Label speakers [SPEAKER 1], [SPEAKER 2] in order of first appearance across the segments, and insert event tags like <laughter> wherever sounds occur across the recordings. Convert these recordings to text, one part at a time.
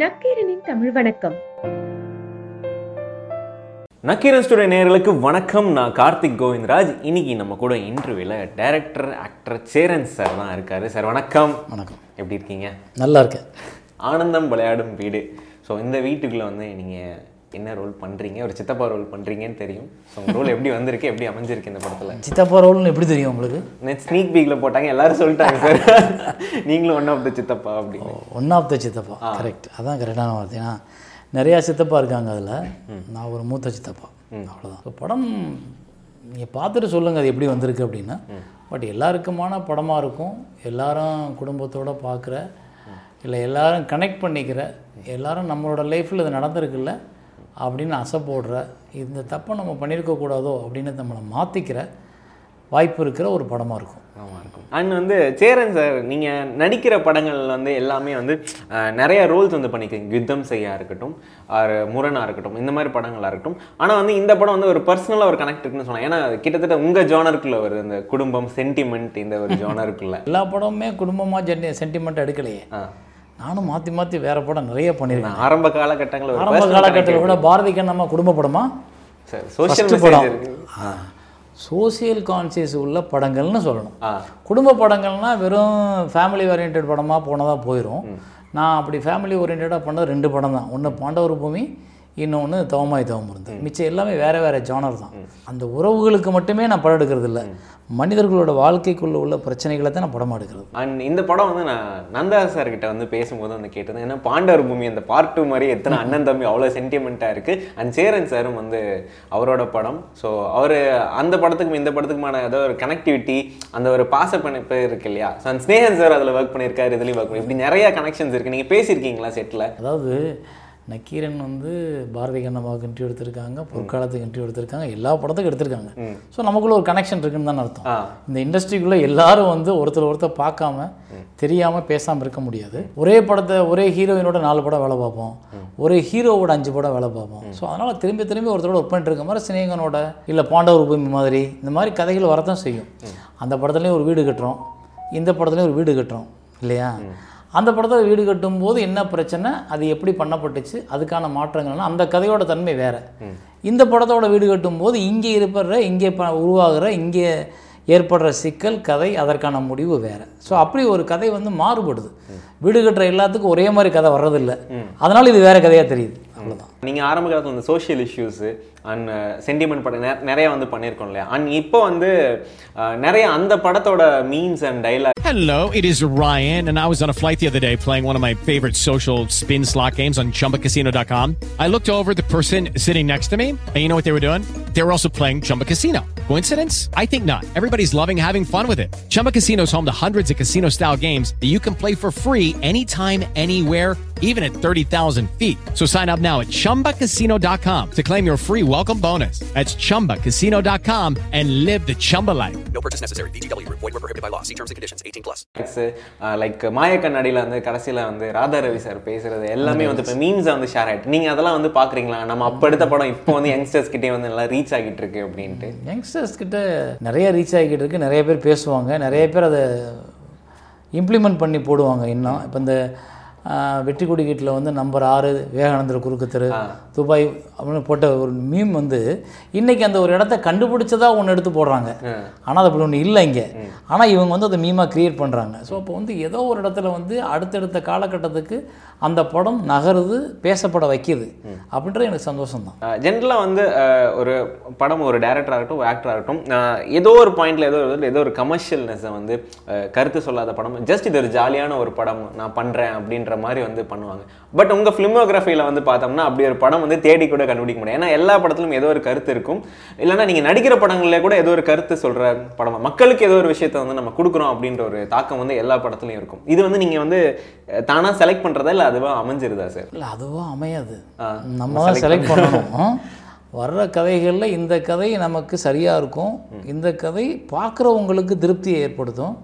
[SPEAKER 1] நக்கீரனின் தமிழ் வணக்கம்.
[SPEAKER 2] நக்கீரன் ஸ்டுடியோ நேயர்களுக்கு வணக்கம். நான் கார்த்திக் கோவிந்தராஜ். இன்னைக்கு நம்ம கூட இன்டர்வியூவில் டைரக்டர் ஆக்டர் சேரன் சார் தான் இருக்காரு. சார் வணக்கம்.
[SPEAKER 3] வணக்கம்.
[SPEAKER 2] எப்படி இருக்கீங்க?
[SPEAKER 3] நல்லா இருக்கேன்.
[SPEAKER 2] ஆனந்தம் விளையாடும் வீடு. ஸோ இந்த வீட்டுக்குள்ளே வந்து நீங்கள் என்ன ரோல் பண்ணுறீங்க ஒரு சித்தப்பா ரோல் பண்ணுறீங்கன்னு தெரியும். ஸோ உங்கள் ரோல் எப்படி வந்திருக்கு? எப்படி அமைஞ்சிருக்கு இந்த படத்தில்?
[SPEAKER 3] சித்தப்பா ரோல்னு எப்படி தெரியும் உங்களுக்கு?
[SPEAKER 2] நெட் ஸ்னீக் பீக்கில் போட்டாங்க. எல்லாரும் சொல்லிட்டாங்க சார் <laughs> நீங்களும் ஒன் ஆஃப் த சித்தப்பா அப்படின்னு.
[SPEAKER 3] ஒன் ஆஃப் த சித்தப்பா. கரெக்ட் அதான் கரெக்டான வார்த்தை. ஏன்னா நிறையா சித்தப்பா இருக்காங்க அதில். நான் ஒரு மூத்த சித்தப்பா. அவ்வளோதான் இப்போ படம் நீங்கள் பார்த்துட்டு சொல்லுங்கள் அது எப்படி வந்திருக்கு அப்படின்னு. பட் எல்லாருக்குமான படமாக இருக்கும். எல்லாரும் குடும்பத்தோடு பார்க்குற இல்லை எல்லாரும் கனெக்ட் பண்ணிக்கிற எல்லாரும் நம்மளோட லைஃப்பில் இது நடந்திருக்குல்ல. அப்படின்னு அசை போடுற இந்த தப்பை நம்ம பண்ணியிருக்கக்கூடாதோ அப்படின்னு நம்மளை மாற்றிக்கிற வாய்ப்பு இருக்கிற ஒரு படமாக இருக்கும்.
[SPEAKER 2] ஆமாம் இருக்கும். அண்ட் வந்து சேரன் சார் நீங்கள் நடிக்கிற படங்கள் வந்து எல்லாமே வந்து நிறைய ரோல்ஸ் வந்து பண்ணிக்கிறீங்க யுத்தம் செய்யா இருக்கட்டும் ஆர் முரணா இருக்கட்டும் இந்த மாதிரி படங்களாக இருக்கட்டும். ஆனால் வந்து இந்த படம் வந்து ஒரு பர்சனலாக ஒரு கனெக்ட் இருக்குன்னு சொல்லலாம் ஏன்னா கிட்டத்தட்ட உங்கள் ஜானருக்குள்ள வருது இந்த குடும்பம் சென்டிமெண்ட் இந்த ஒரு ஜானருக்குள்ள <laughs>
[SPEAKER 3] எல்லா படமுமே குடும்பமாக சென்டிமெண்ட் எடுக்கலையே. நானும் மாற்றி மாற்றி வேறு படம் நிறைய பண்ணியிருக்கேன்
[SPEAKER 2] ஆரம்ப காலகட்டங்களில்
[SPEAKER 3] ஆரம்ப காலகட்டத்தில் கூட பாரதி கண்ணம்மா குடும்ப படமா. ஃபஸ்ட்டு படம் சோசியல் கான்சியஸ் உள்ள படங்கள்னு சொல்லணும். குடும்ப படங்கள்னா வெறும் ஃபேமிலி ஓரியன்ட் படமாக போனதாக போயிடும் நான் அப்படி ஃபேமிலி ஓரியன்டாக பண்ணது ரெண்டு படம் தான். ஒன்று பாண்டவர் பூமி இன்னொன்று தவமாய் தவம் இருந்து மிச்சம் எல்லாமே வேறு வேறு ஜானர் தான். அந்த உறவுகளுக்கு மட்டுமே நான் படம் எடுக்கிறது இல்லை மனிதர்களோட வாழ்க்கைக்குள்ளே உள்ள பிரச்சனைகளை தான் நான் படமாக எடுக்கிறது.
[SPEAKER 2] அண்ட் இந்த படம் வந்து நான் நந்தா சார் கிட்ட வந்து பேசும்போது வந்து கேட்டது ஏன்னா பாண்டவர் பூமி அந்த பார்ட் டூ மாதிரி எத்தனை அண்ணன் தம்பி அவ்வளோ சென்டிமெண்ட்டாக இருக்குது அண்ட் சேரன் சாரும் வந்து அவரோட படம். ஸோ அவர் அந்த படத்துக்கும் இந்த படத்துக்குமான ஏதோ ஒரு கனெக்டிவிட்டி அந்த ஒரு பாச பிணைப்பு இருக்கு இல்லையா? ஸோ அந்த ஸ்னேகன் சார் அதில் ஒர்க் பண்ணியிருக்காரு இதுலேயும் ஒர்க் பண்ணி இப்படி நிறைய கனெக்ஷன்ஸ் இருக்குது நீங்கள் பேசியிருக்கீங்களா செட்டில்
[SPEAKER 3] அதாவது நக்கீரன் வந்து பாரதி கண்ணம்மாவுக்கு இன்டர்வியூ எடுத்திருக்காங்க பொற்காலத்துக்கு இன்டர்வியூ எடுத்திருக்காங்க எல்லா படத்துக்கும் எடுத்திருக்காங்க. ஸோ நமக்குள்ள ஒரு கனெக்ஷன் இருக்குன்னு தான் அர்த்தம். இந்த இண்டஸ்ட்ரிக்குள்ளே எல்லாரும் வந்து ஒருத்தர் ஒருத்தர் பார்க்காம தெரியாமல் பேசாமல் இருக்க முடியாது. ஒரே படத்தை ஒரே ஹீரோயினோட நாலு படம் வேலை பார்ப்போம். ஒரே ஹீரோவோட அஞ்சு படம் வேலை பார்ப்போம். ஸோ அதனால் திரும்பி திரும்பி ஒருத்தரோட ஒர்க் பண்ணிட்டு இருக்க மாதிரி சினேகனோட இல்லை பாண்டவர் பூமி மாதிரி இந்த மாதிரி கதைகள் வரத்தான் செய்யும். அந்த படத்துலேயும் ஒரு வீடு கட்டுறோம். இந்த படத்துலேயும் ஒரு வீடு கட்டுறோம். இல்லையா? அந்த படத்தில் வீடு கட்டும்போது என்ன பிரச்சனை? அது எப்படி பண்ணப்பட்டுச்சு? அதுக்கான மாற்றங்கள்னா அந்த கதையோட தன்மை வேற. இந்த படத்தோட வீடு கட்டும்போது இங்கே இருப்படுற இங்கே ப உருவாகிற இங்கே ஏற்படுற சிக்கல் கதை அதற்கான முடிவு வேற. ஸோ அப்படி ஒரு கதை வந்து மாறுபடுது. வீடு கட்டுற எல்லாத்துக்கும் ஒரே மாதிரி கதை வர்றதில்ல. அதனால இது வேற கதையாக தெரியுது. அவ்வளோதான்
[SPEAKER 2] நீங்கள் ஆரம்ப காலத்தில் வந்து சோஷியல் இஷ்யூஸு அண்ட் சென்டிமெண்ட் படம் நெ- நிறைய வந்து பண்ணியிருக்கோம் இல்லையா அண்ட் இப்போ வந்து அஹ், நிறைய அந்த படத்தோட means and dialogue
[SPEAKER 4] Hello, it is Ryan, and I was on a flight the other day playing one of my favorite social spin slot games on chumbacasino.com. I looked over at the person sitting next to me, and you know what they were doing? They were also playing Chumba Casino. Coincidence? I think not. Everybody's loving having fun with it. Chumba Casino is home to hundreds of casino style games that you can play for free anytime, anywhere, even at 30,000 feet. So sign up now at chumbacasino.com to claim your free welcome bonus. That's chumbacasino.com and live the Chumba life.
[SPEAKER 5] No purchase necessary. VGW Group. Void were prohibited by law. See terms and conditions. 18 plus.
[SPEAKER 2] Like மாய கண்ணாடியில் வந்து கடைசியில் வந்து Radha Ravi sir பேசுறது எல்லாமே வந்து இப்போ மீம்ஸை வந்து ஷேர் ஆகிட்டு நீங்கள் அதெல்லாம் வந்து பார்க்குறீங்களா நம்ம அப்போ எடுத்த படம் இப்போ வந்து யங்ஸ்டர்ஸ் கிட்டே வந்து நல்லா ரீச் ஆகிட்டு இருக்கு அப்படின்ட்டு
[SPEAKER 3] யங்ஸ்டர்ஸ் கிட்ட நிறைய ரீச் ஆகிக்கிட்டு இருக்கு நிறைய பேர் பேசுவாங்க நிறைய பேர் அதை இம்ப்ளிமெண்ட் பண்ணி போடுவாங்க இன்னும் இப்போ இந்த வெற்றி கொடி கீட்டில் வந்து நம்பர் ஆறு விவேகானந்தர் குறுக்கு தெரு துபாய் அப்படின்னு போட்ட ஒரு மீம் வந்து இன்னைக்கு அந்த ஒரு இடத்த கண்டுபிடிச்சதா ஒன்று எடுத்து போடுறாங்க. ஆனால் அது அப்படி ஒன்று இல்லை இங்கே. ஆனால் இவங்க வந்து அதை மீமாக கிரியேட் பண்ணுறாங்க ஸோ அப்போ வந்து ஏதோ ஒரு இடத்துல வந்து அடுத்தடுத்த காலகட்டத்துக்கு அந்த படம் நகருது பேசப்பட வைக்கிது அப்படின்றது எனக்கு சந்தோஷம் தான்
[SPEAKER 2] ஜென்ரலாக வந்து ஒரு படம் ஒரு டேரக்டராக இருக்கட்டும் ஒரு ஆக்டராக இருக்கட்டும் அஹ், ஏதோ ஒரு பாயிண்ட்ல ஏதோ ஒரு ஏதோ ஒரு கமர்ஷியல்னஸை வந்து கருத்து சொல்லாத படம். ஜஸ்ட் இது ஒரு ஜாலியான ஒரு படம் நான் பண்ணுறேன் அப்படின்ற மாதிரி வந்து பண்ணுவாங்க. பட் உங்கள் ஃபிலிமோகிராஃபியில் வந்து பார்த்தோம்னா அப்படி ஒரு படம் வந்து தேடி கூட கண்டுபிடிக்க முடியாது. ஏன்னா எல்லா படத்திலும் ஏதோ ஒரு கருத்து இருக்கும். இல்லைன்னா நீங்கள் நடிக்கிற படங்களில் கூட ஏதோ ஒரு கருத்து சொல்கிற படம் மக்களுக்கு ஏதோ ஒரு விஷயத்தை வந்து நம்ம கொடுக்குறோம் அப்படின்ற ஒரு தாக்கம் வந்து எல்லா படத்துலையும் இருக்கும். இது வந்து நீங்கள் வந்து தானாக செலக்ட் பண்ணுறதா இல்லை அதுவாக அமைஞ்சிருதா சார்
[SPEAKER 3] இல்லை அதுவாக அமையாது. நம்ம செலக்ட் பண்ணணும். வர்ற கதைகளில் இந்த கதை நமக்கு சரியாக இருக்கும். இந்த கதை பார்க்குறவங்களுக்கு திருப்தியை ஏற்படுத்தும்.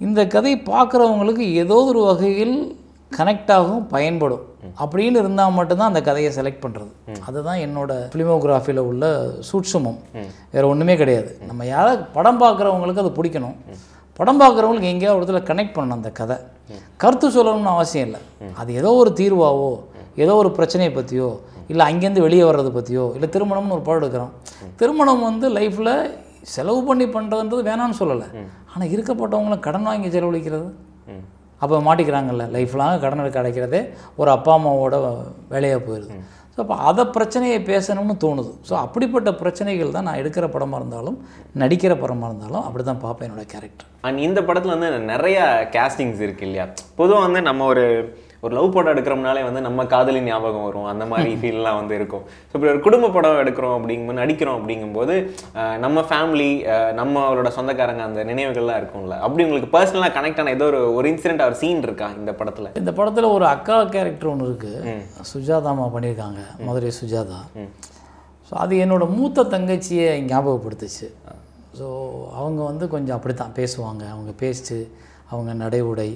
[SPEAKER 3] இந்த கதை பார்க்குறவங்களுக்கு ஏதோ ஒரு வகையில் கனெக்ட் ஆகும் பயன்படும். அப்படின்னு இருந்தால் மட்டும்தான் அந்த கதையை செலக்ட் பண்ணுறது அதுதான் என்னோட ஃபிலிமோகிராஃபியில் உள்ள சூட்சுமம். வேறு ஒன்றுமே கிடையாது. நம்ம யாராவது படம் பார்க்குறவங்களுக்கு அது பிடிக்கணும். படம் பார்க்குறவங்களுக்கு எங்கேயாவது ஒரு இடத்துல கனெக்ட் பண்ணணும் அந்த கதை. கருத்து சொல்லணும்னு அவசியம் இல்லை. அது ஏதோ ஒரு தீர்வாவோ ஏதோ ஒரு பிரச்சனையை பற்றியோ இல்லை அங்கேருந்து வெளியே வர்றதை பற்றியோ இல்லை திருமணம்னு ஒரு படம் எடுக்கிறோம். திருமணம் வந்து லைஃப்பில் செலவு பண்ணி பண்ணுறதுன்றது வேணாம்னு சொல்லலை. ஆனால் இருக்கப்பட்டவங்களும் கடன் வாங்கி செலவழிக்கிறது. அப்போ மாட்டிக்கிறாங்கல்ல. லைஃப் லாங் கடன் எடுக்க அடைக்கிறதே. ஒரு அப்பா அம்மாவோட வேலையாக போயிடுது ஸோ அப்போ அதை பிரச்சனையை பேசணும்னு தோணுது. ஸோ அப்படிப்பட்ட பிரச்சனைகள் தான் நான் எடுக்கிற படமாக இருந்தாலும் நடிக்கிற படமாக இருந்தாலும் அப்படி தான் பார்ப்பேன் என்னோட கேரக்டர்
[SPEAKER 2] அண்ட் இந்த படத்தில் வந்து நிறைய கேஸ்டிங்ஸ் இருக்கு இல்லையா? பொதுவாக வந்து நம்ம ஒரு ஒரு லவ் படம் எடுக்கிறோம்னாலே வந்து நம்ம காதலி ஞாபகம் வரும். அந்த மாதிரி <laughs> ஃபீல்லாம் வந்து இருக்கும். ஸோ இப்படி ஒரு குடும்ப படம் எடுக்கிறோம் அப்படிங்கும்போது நடிக்கிறோம் அப்படிங்கும்போது நம்ம ஃபேமிலி நம்மளோட சொந்தக்காரங்க அந்த நினைவுகள்லாம் இருக்கும்ல. அப்படி உங்களுக்கு பர்சனலாக கனெக்ட் ஆன ஏதோ ஒரு ஒரு இன்சிடென்ட் ஒரு சீன் இருக்கா இந்த படத்தில்?
[SPEAKER 3] இந்த படத்தில் ஒரு அக்கா கேரக்டர் ஒன்று இருக்குது சுஜாதாமா பண்ணியிருக்காங்க. மதுரை சுஜாதா. ஸோ அது என்னோட மூத்த தங்கச்சியை ஞாபகப்படுத்துச்சு. ஸோ அவங்க வந்து கொஞ்சம் அப்படி தான் பேசுவாங்க. அவங்க பேச்சு அவங்க நடை உடை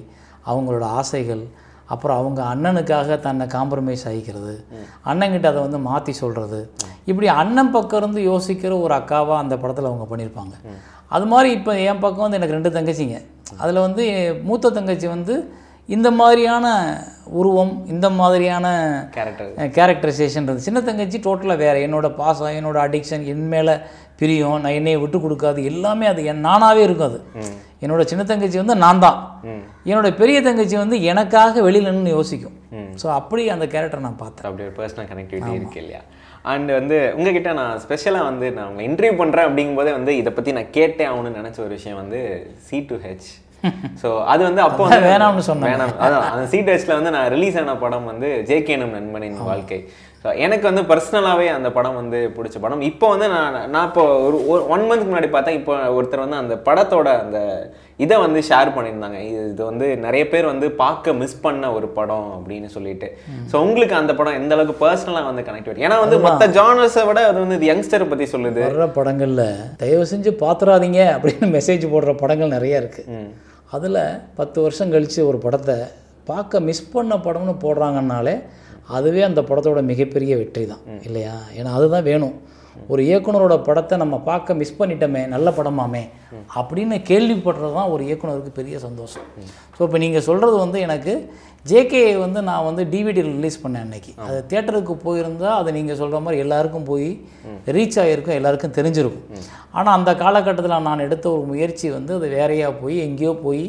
[SPEAKER 3] அவங்களோட ஆசைகள் அப்புறம் அவங்க அண்ணனுக்காக தன்னை காம்ப்ரமைஸ் ஆகிக்கிறது. அண்ணங்கிட்ட அதை வந்து மாற்றி சொல்கிறது இப்படி அண்ணன் பக்கம் இருந்து யோசிக்கிற ஒரு அக்காவாக அந்த படத்தில் அவங்க பண்ணியிருப்பாங்க அது மாதிரி இப்போ என் பக்கம் வந்து எனக்கு ரெண்டு தங்கச்சிங்க. அதில் வந்து மூத்த தங்கச்சி வந்து இந்த மாதிரியான உருவம் இந்த மாதிரியான
[SPEAKER 2] கேரக்டர்
[SPEAKER 3] கேரக்டரைசேஷன் இருந்தது. சின்ன தங்கச்சி டோட்டலாக வேறு. என்னோட பாசம் என்னோட அடிக்ஷன் என் மேலே பிரியம் நான் என்னையை விட்டு கொடுக்காது எல்லாமே அது என் நானாகவே இருக்கும் அது. என்னோட சின்ன தங்கச்சி வந்து நான் தான். என்னோட பெரிய தங்கச்சி வந்து எனக்காக வெளியில் நின்று யோசிக்கும். ஸோ அப்படி அந்த கேரக்டர் நான் பார்த்தேன்.
[SPEAKER 2] அப்படி ஒரு பர்சனல் கனெக்டிவிட்டி இருக்கு இல்லையா? அண்ட் வந்து உங்ககிட்ட நான் ஸ்பெஷலாக வந்து நான் உங்களை இன்டர்வியூ பண்ணுறேன் அப்படிங்கும்போதே வந்து இதை பற்றி நான் கேட்டே ஆகணும்னு நினச்ச ஒரு விஷயம் வந்து சி டு ஹெச் ஸோ அது வந்து அப்போ வந்து
[SPEAKER 3] வேணாம்னு சொன்னாங்க.
[SPEAKER 2] வேணாம். அதான் அந்த சி டு ஹெச்ல வந்து நான் ரிலீஸ் ஆன படம் வந்து ஜேகேனும் நண்பனின் வாழ்க்கை. ஸோ எனக்கு வந்து பர்சனலாகவே அந்த படம் வந்து பிடிச்ச படம். இப்போ வந்து நான் நான் இப்போ ஒரு ஒன் மந்த்க்கு முன்னாடி பார்த்தேன். இப்போ ஒருத்தர் வந்து அந்த படத்தோட அந்த இதை வந்து ஷேர் பண்ணியிருந்தாங்க. இது இது வந்து நிறைய பேர் வந்து பார்க்க மிஸ் பண்ண ஒரு படம் அப்படின்னு சொல்லிட்டு. ஸோ உங்களுக்கு அந்த படம் எந்த அளவுக்கு பர்சனலாக வந்து கனெக்ட் ஏன்னா வந்து மற்ற ஜானர்ஸை விட அது வந்து யங்ஸ்டரை பற்றி சொல்லுது.
[SPEAKER 3] வர்ற படங்களில் தயவு செஞ்சு பார்த்துறாதீங்க அப்படின்னு மெசேஜ் போடுற படங்கள் நிறைய இருக்குது அதில் பத்து வருஷம் கழித்து ஒரு படத்தை பார்க்க மிஸ் பண்ண படம்னு போடுறாங்கன்னாலே அதுவே அந்த படத்தோட மிகப்பெரிய வெற்றி தான் இல்லையா? ஏன்னா அதுதான் வேணும். ஒரு இயக்குனரோட படத்தை நம்ம பார்க்க மிஸ் பண்ணிட்டோமே நல்ல படமாமே அப்படின்னு கேள்விப்படுறது தான் ஒரு இயக்குனருக்கு பெரிய சந்தோஷம். ஸோ இப்போ நீங்கள் சொல்கிறது வந்து எனக்கு ஜேகே வந்து நான் வந்து டிவிடியில் ரிலீஸ் பண்ணேன் அன்னைக்கு. அது தியேட்டருக்கு போயிருந்தால் அது நீங்கள் சொல்கிற மாதிரி எல்லாருக்கும் போய் ரீச் ஆகிருக்கும் எல்லாருக்கும் தெரிஞ்சிருக்கும். ஆனால் அந்த காலகட்டத்தில் நான் எடுத்த ஒரு முயற்சி வந்து அது வேறையாக போய் எங்கேயோ போய்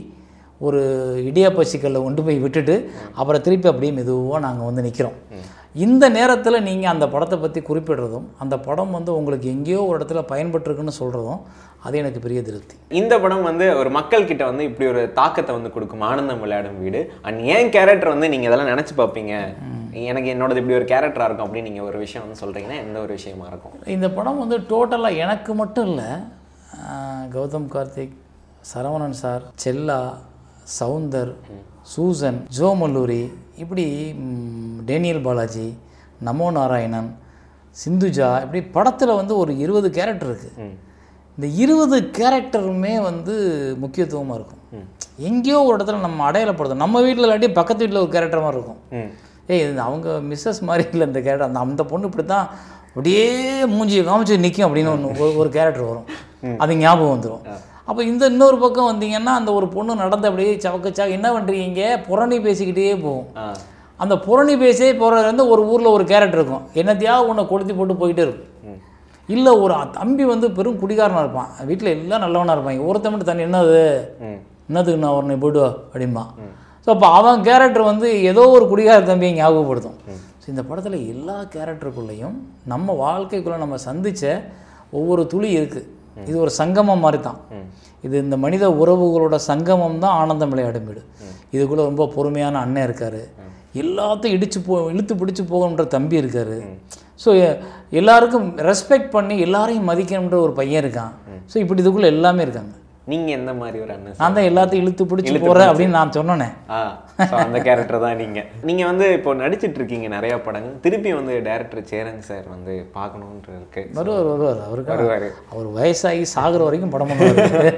[SPEAKER 3] ஒரு இடியாப்ப சிக்கலில் கொண்டு போய் விட்டுட்டு அப்புறம் திருப்பி அப்படியே மெதுவாக நாங்கள் வந்து நிற்கிறோம் இந்த நேரத்தில் நீங்கள் அந்த படத்தை பற்றி குறிப்பிடுறதும் அந்த படம் வந்து உங்களுக்கு எங்கேயோ ஒரு இடத்துல பயன்பட்டுருக்குன்னு சொல்கிறதும் அது எனக்கு பெரிய திருப்தி.
[SPEAKER 2] இந்த படம் வந்து ஒரு மக்கள் கிட்ட வந்து இப்படி ஒரு தாக்கத்தை வந்து கொடுக்கும் ஆனந்தம் விளையாடும் வீடு. அண்ட் ஏன் கேரக்டர் வந்து நீங்க இதெல்லாம் நினைச்சு பார்ப்பீங்க? எனக்கு என்னோடது இப்படி ஒரு கேரக்டரா இருக்கும் அப்படின்னு நீங்க ஒரு விஷயம் வந்து சொல்றீங்கன்னா எந்த ஒரு விஷயமா இருக்கும்?
[SPEAKER 3] இந்த படம் வந்து டோட்டலாக எனக்கு மட்டும் இல்லை கௌதம் கார்த்திக் சரவணன் சார் செல்லா சவுந்தர் சூசன் ஜோ மல்லூரி இப்படி டேனியல் பாலாஜி நமோ நாராயணன் சிந்துஜா இப்படி படத்தில் வந்து ஒரு இருபது கேரக்டர் இருக்குது இந்த இருபது கேரக்டருமே வந்து முக்கியத்துவமாக இருக்கும். எங்கேயோ ஒரு இடத்துல நம்ம அடையாளப்படுத்தும் நம்ம வீட்டில் இல்லாட்டி பக்கத்து வீட்டில் ஒரு கேரக்டர் மாதிரி இருக்கும். ஏய் இது அவங்க மிஸ்ஸஸ் மாதிரி இல்லை இந்த கேரக்டர் அந்த அந்த பொண்ணு இப்படி தான் அப்படியே மூஞ்சியை காமிச்சு நிற்கும் அப்படின்னு ஒன்று ஒரு கேரக்டர் வரும். அது ஞாபகம் வந்துடும் அப்போ இந்த இன்னொரு பக்கம் வந்தீங்கன்னா அந்த ஒரு பொண்ணு நடந்து அப்படியே சவக்கச்சா என்ன பண்ணுறீங்க புரணி பேசிக்கிட்டே போகும். அந்த புரணி பேசியே போகிறது வந்து ஒரு ஊரில் ஒரு கேரக்டர் இருக்கும். என்னத்தையாவது உன்னை கொளுத்தி போட்டு போயிட்டே இருக்கும். இல்லை ஒரு தம்பி வந்து பெரும் குடிகாரனாக இருப்பான். வீட்டில் எல்லாம் நல்லவனாக இருப்பாங்க ஒருத்தன் மட்டும் தண்ணி என்னது? என்னத்துக்கு நான் உடனே போய்ட்டு வா அப்படிம்பா ஸோ அப்போ அவன் கேரக்டர் வந்து ஏதோ ஒரு குடிகார தம்பியை ஞாபகப்படுத்தும். ஸோ இந்த படத்தில் எல்லா கேரக்டருக்குள்ளேயும் நம்ம வாழ்க்கைக்குள்ளே நம்ம சந்தித்த ஒவ்வொரு துளி இருக்குது இது ஒரு சங்கமம் மாதிரி தான் இது இந்த மனித உறவுகளோட சங்கமம் தான் ஆனந்தம் விளையாடும் வீடு. இதுக்குள்ளே ரொம்ப பொறுமையான அண்ணன் இருக்கார். எல்லாத்தையும் இடிச்சு போ இழுத்து பிடிச்சி போகணுன்ற தம்பி இருக்கார். ஸோ எல்லாருக்கும் ரெஸ்பெக்ட் பண்ணி எல்லாரையும் மதிக்கணுன்ற ஒரு பையன் இருக்கான். ஸோ இப்படி இதுக்குள்ளே எல்லாமே இருக்காங்க.
[SPEAKER 2] நீங்க எந்த மாதிரி ஒரு அண்ணன்
[SPEAKER 3] நான் தான் எல்லாத்தையும் இழுத்து பிடிச்சி போகிறேன் அப்படின்னு நான் சொன்னேனே.
[SPEAKER 2] ஆ அந்த கேரக்டர் தான் நீங்க. நீங்க வந்து இப்போ நடிச்சிட்டு இருக்கீங்க நிறைய படங்கள். திருப்பி வந்து டைரக்டர் சேரன் சார் வந்து பார்க்கணுன்ற இருக்கு.
[SPEAKER 3] வருவார் வருவார். அவருக்கு
[SPEAKER 2] வருவாரு.
[SPEAKER 3] அவர் வயசாகி சாகுற வரைக்கும் படம் பண்ணுவார்.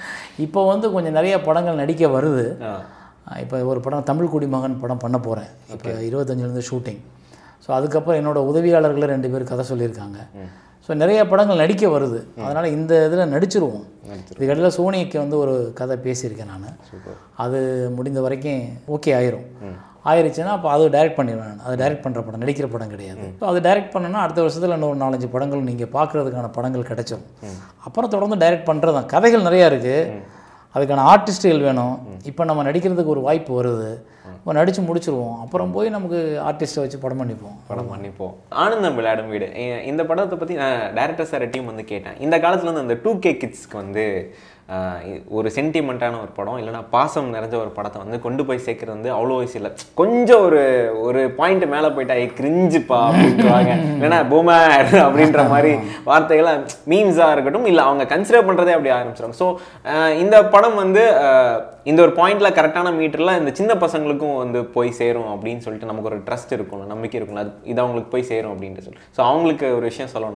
[SPEAKER 3] <laughs> இப்போ வந்து கொஞ்சம் நிறைய படங்கள் நடிக்க வருது. இப்போ ஒரு படம் தமிழ் குடிமகன் படம் பண்ண போகிறேன் இப்போ இருபத்தஞ்சிலேருந்து ஷூட்டிங் ஸோ அதுக்கப்புறம் என்னோட உதவியாளர்களே ரெண்டு பேர் கதை சொல்லியிருக்காங்க. ஸோ நிறைய படங்கள் நடிக்க வருது. அதனால் இந்த இதில் நடிச்சிருவோம். இதுக்கடையில் சோனிக்கு வந்து ஒரு கதை பேசியிருக்கேன் நான். அது முடிந்த வரைக்கும் ஓகே ஆயிரும். ஆயிருச்சுன்னா அப்போ அது டைரக்ட் பண்ணிடுவேன். அது டைரக்ட் பண்ணுற படம் நடிக்கிற படம் கிடையாது. ஸோ அது டைரக்ட் பண்ணனா அடுத்த வருஷத்தில் இன்னொரு நாலஞ்சு படங்கள் நீங்கள் பார்க்குறதுக்கான படங்கள் கிடைச்சிரும். அப்புறம் தொடர்ந்து டைரக்ட் பண்ணுறது தான். கதைகள் நிறையா இருக்குது அதுக்கான ஆர்டிஸ்ட்டுகள் வேணும். இப்போ நம்ம நடிக்கிறதுக்கு ஒரு வாய்ப்பு வருது. இப்போ நடித்து முடிச்சிருவோம். அப்புறம் போய் நமக்கு ஆர்டிஸ்ட்டை வச்சு படம் பண்ணிப்போம்.
[SPEAKER 2] படம் பண்ணிப்போம். ஆனந்தம் விளையாடும் வீடு. இந்த படத்தை பற்றி நான் டேரக்டர் சார் டீம் வந்து கேட்டேன். இந்த காலத்தில் வந்து அந்த டூ கே கிட்ஸ்க்கு வந்து ஒரு சென்டிமெண்ட்டான ஒரு படம் இல்லைன்னா பாசம் நிறைஞ்ச ஒரு படத்தை வந்து கொண்டு போய் சேர்க்கறது வந்து அவ்வளோ வயசு இல்லை. கொஞ்சம் ஒரு ஒரு பாயிண்ட் மேலே போயிட்டா ஏ கிரிஞ்சுப்பா அப்படின்றாங்க <laughs> இல்லைன்னா பூமர் அப்படின்ற மாதிரி வார்த்தைகளை மீம்ஸாக இருக்கட்டும் இல்லை அவங்க கன்சிடர் பண்ணுறதே அப்படி ஆரம்பிச்சிடும் ஸோ இந்த படம் வந்து இந்த ஒரு பாயிண்ட்ல கரெக்டான மீட்டர்ல இந்த சின்ன பசங்களுக்கும் வந்து போய் சேரும் அப்படின்னு சொல்லிட்டு நமக்கு ஒரு ட்ரஸ்ட் இருக்கும்ல நம்பிக்கை இருக்கும்ல அது இது அவங்களுக்கு போய் சேரும் அப்படின்ட்டு சொல்லி. ஸோ அவங்களுக்கு ஒரு விஷயம் சொல்லணும்.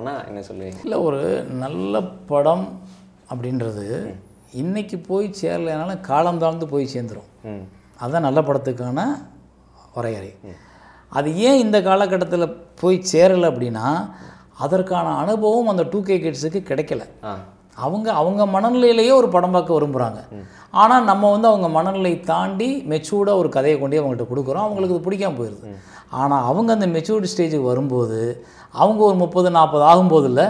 [SPEAKER 2] ஆனா என்ன சொல்லுவீங்க
[SPEAKER 3] இல்லை ஒரு நல்ல படம் அப்படின்றது இன்னைக்கு போய் சேரலைனாலும் காலம் தாழ்ந்து போய் சேர்ந்துரும். அதுதான் நல்ல படத்துக்கான வரையறை. அது ஏன் இந்த காலகட்டத்தில் போய் சேரலை அப்படின்னா அதற்கான அனுபவம் அந்த டூ கே கிட்ஸுக்கு கிடைக்கல. அவங்க அவங்க மனநிலையிலேயே ஒரு படம் பார்க்க விரும்புகிறாங்க ஆனால் நம்ம வந்து அவங்க மனநிலை தாண்டி மெச்சூர்டாக ஒரு கதையை கொண்டு அவங்கள்ட்ட கொடுக்குறோம். அவங்களுக்கு அது பிடிக்காம போயிடுது ஆனால் அவங்க அந்த மெச்சூர்டு ஸ்டேஜுக்கு வரும்போது அவங்க ஒரு முப்பது நாற்பது ஆகும்போது இல்லை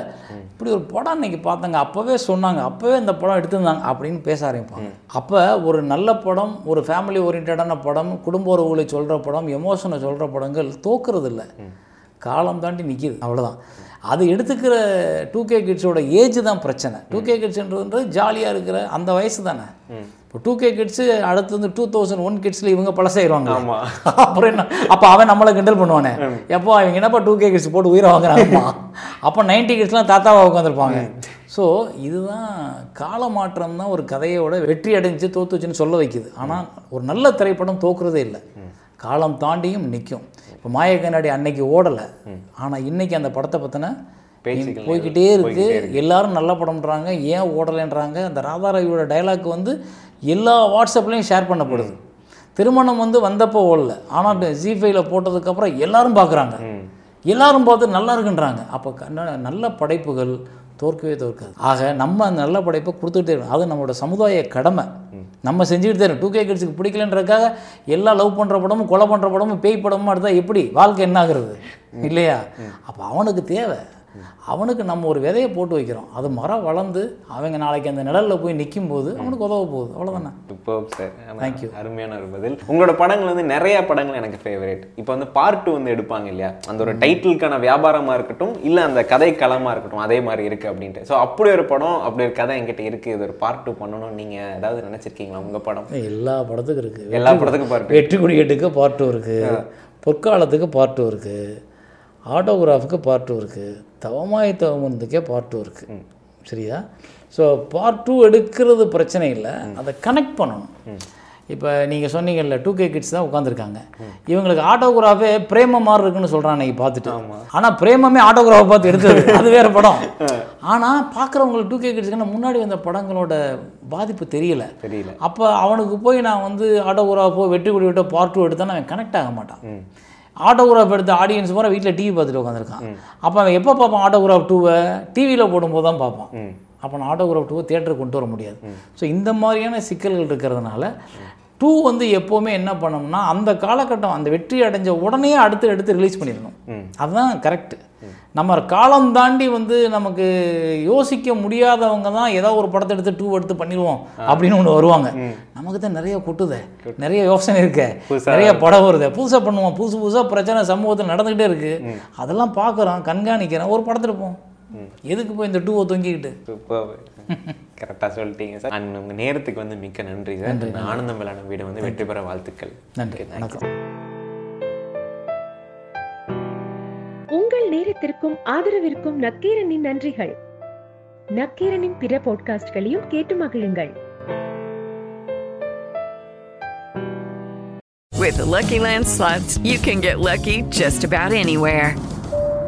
[SPEAKER 3] இப்படி ஒரு படம் இன்னைக்கு பார்த்தாங்க அப்போவே சொன்னாங்க அப்போவே இந்த படம் எடுத்திருந்தாங்க அப்படின்னு பேச ஆரம்பிப்பாங்க. அப்போ ஒரு நல்ல படம் ஒரு ஃபேமிலி ஓரியன்டான படம் குடும்ப உறவுகளை சொல்கிற படம் எமோஷனை சொல்கிற படங்கள் தோக்குறது இல்லை காலம் தாண்டி நிற்கிது அவ்வளோதான் அது எடுத்துக்கிற டூ கே கிட்ஸோட ஏஜ் தான் பிரச்சனை. டூ கே கிட்ஸ்ன்றது ஜாலியாக இருக்கிற அந்த வயசு தானே. இப்போ டூ கே கிட்ஸு அடுத்து வந்து டூ தௌசண்ட் ஒன் கிட்ஸில் இவங்க பழசாயிருவாங்க.
[SPEAKER 2] ஆமா.
[SPEAKER 3] அப்புறம் என்ன? அப்போ அவன் நம்மளை கிண்டல் பண்ணுவானே. எப்போ அவங்க என்னப்பா டூ கே கிட்ஸ் போட்டு உயிரை வாங்குறாங்கப்பா அப்போ நைன்டி கிட்ஸ்லாம் தாத்தாவா உட்காந்துருப்பாங்க ஸோ இதுதான் கால மாற்றம் தான் ஒரு கதையோட வெற்றி அடைஞ்சு தோத்துச்சுன்னு சொல்ல வைக்குது. ஆனால் ஒரு நல்ல திரைப்படம் தோக்குறதே இல்லை. காலம் தாண்டியும் நிற்கும் இப்போ மாய கண்ணாடி அன்னைக்கு ஓடலை. ஆனால் இன்னைக்கு அந்த படத்தை பற்றின போய்கிட்டே இருக்கு.
[SPEAKER 2] போய்க்கிட்டே இருக்கு.
[SPEAKER 3] எல்லாரும் நல்ல படம்ன்றாங்க ஏன் ஓடலைன்றாங்க. அந்த ராதாரவியோட டைலாக் வந்து எல்லா வாட்ஸ்அப்லேயும் ஷேர் பண்ணப்படுது. திருமணம் வந்து வந்தப்போ ஓடல. ஆனால் ஜி ஃபைவ்ல போட்டதுக்கப்புறம் எல்லாரும் பார்க்குறாங்க எல்லாரும் பார்த்து நல்லா இருக்குன்றாங்க. அப்போ கண்ண- நல்ல படைப்புகள் தோற்கவே தோற்காது. ஆக நம்ம அந்த நல்ல படைப்பை கொடுத்துக்கிட்டே இருக்கணும். அது நம்மளோட சமுதாய கடமை. நம்ம செஞ்சுக்கிட்டு தான் டூ கே கிட்ஸுக்கு பிடிக்கலன்றதுக்காக எல்லா லவ் பண்ணுற படமும் கொலை பண்ணுற படமும் பேய் படமும் எடுத்தால் எப்படி? வாழ்க்கை என்ன ஆகுறது? இல்லையா? அப்போ அவனுக்கு தேவை. அவனுக்கு நம்ம ஒரு விதையை போட்டு வைக்கிறோம். அது மரம் வளர்ந்து அவங்க நாளைக்கு அந்த நிழலில் போய் நிற்கும் போது அவனுக்கு உதவ போகுது. அவ்வளோதானே
[SPEAKER 2] சூப்பர் சார்
[SPEAKER 3] Thank you.
[SPEAKER 2] அருமையான ஒரு பதில். உங்களோட படங்கள் வந்து நிறைய படங்கள் எனக்கு ஃபேவரேட் இப்போ வந்து பார்ட் டூ வந்து எடுப்பாங்க இல்லையா? அந்த ஒரு டைட்டிலுக்கான வியாபாரமா இருக்கட்டும் இல்ல அந்த கதை களமா இருக்கட்டும் அதே மாதிரி இருக்கு அப்படின்ட்டு. ஸோ அப்படி ஒரு படம் அப்படி ஒரு கதை என்கிட்ட இருக்கு. இது ஒரு பார்ட் டூ பண்ணணும்னு நீங்க ஏதாவது நினைச்சிருக்கீங்களா உங்க படம்?
[SPEAKER 3] எல்லா படத்துக்கும் இருக்குது
[SPEAKER 2] எல்லா படத்துக்கும் part two.
[SPEAKER 3] வெற்றி கொடிக்கட்டுக்கு பார்ட் டூ இருக்குது பொற்காலத்துக்கு பார்ட் டூ இருக்குது ஆட்டோகிராஃபுக்கு பார்ட் டூ இருக்குது தவமாய் தவமந்ததுக்கே பார்ட் டூ இருக்குது சரியா? ஸோ பார்ட் டூ எடுக்கிறது பிரச்சனை இல்லை. அதை கனெக்ட் பண்ணணும். இப்போ நீங்கள் சொன்னீங்கல்ல டூ கே கிட்ஸ் தான் உட்காந்துருக்காங்க இவங்களுக்கு ஆட்டோகிராஃபே பிரேம மாதிரி இருக்குன்னு சொல்கிறான் இன்னைக்கு பார்த்துட்டு. ஆனால் பிரேமமே ஆட்டோகிராஃபை பார்த்து எடுத்தது. <laughs> அது வேறு படம். ஆனால் பார்க்குறவங்களுக்கு டூ கே கிட்ஸ்க்கு முன்னாடி வந்த படங்களோட பாதிப்பு தெரியல.
[SPEAKER 2] தெரியல.
[SPEAKER 3] அப்போ அவனுக்கு போய் நான் வந்து ஆட்டோகிராஃபோ வெற்றி கொடி விட்டோ பார்ட் டூ எடுத்தேன்னா அவன் கனெக்ட் ஆக மாட்டான். ஆட்டோகிராஃப் எடுத்த ஆடியன்ஸ் பூரா வீட்டில் டிவி பார்த்துட்டு உட்காந்துருக்கான் அப்போ அவன் எப்போ பார்ப்பான் ஆட்டோகிராஃப் டூவை டிவியில் போடும்போது தான் பார்ப்பான் அப்போ நான் ஆட்டோகிராஃப் டூவை தியேட்டருக்கு கொண்டு வர முடியாது. ஸோ இந்த மாதிரியான சிக்கல்கள் இருக்கிறதுனால டூ வந்து எப்போவுமே என்ன பண்ணோம்னா அந்த காலகட்டம் அந்த வெற்றி அடைஞ்ச உடனே அடுத்து எடுத்து ரிலீஸ் பண்ணிடணும். அதுதான் கரெக்ட் நம்ம காலம் தாண்டி வந்து நமக்கு யோசிக்க முடியாதவங்க தான் ஏதோ ஒரு படத்தை எடுத்து டூ எடுத்து பண்ணிடுவோம் அப்படின்னு ஒன்று வருவாங்க. நமக்கு தான் நிறைய கொட்டுதே. நிறைய யோசனை இருக்கே. நிறைய படம் வருது. புதுசாக பண்ணுவோம். புதுசு புதுசாக பிரச்சனை சமூகத்தில் நடந்துக்கிட்டே இருக்கு. அதெல்லாம் பார்க்குறோம் கண்காணிக்கிறோம். ஒரு படத்தை எடுப்போம். எதுக்கு போய் இந்த டூவை தொங்கிக்கிட்டு?
[SPEAKER 2] சூப்பர் கரெக்டாக சொல்லிட்டீங்க சார். அண்ட் உங்கள் நேரத்துக்கு வந்து மிக்க நன்றி சார். ஆனந்தம் விளாட வீடு வந்து வெற்றி பெற வாழ்த்துக்கள்.
[SPEAKER 3] நன்றி. வணக்கம்.
[SPEAKER 6] உங்கள் நேரத்திற்கும் ஆதரவிற்கும் நக்கீரனின் நன்றிகள். நக்கீரனின் பிற பாட்காஸ்ட்களையும் கேட்டு மகிழுங்கள்.
[SPEAKER 1] With the Lucky Land slots, you can get lucky just about anywhere.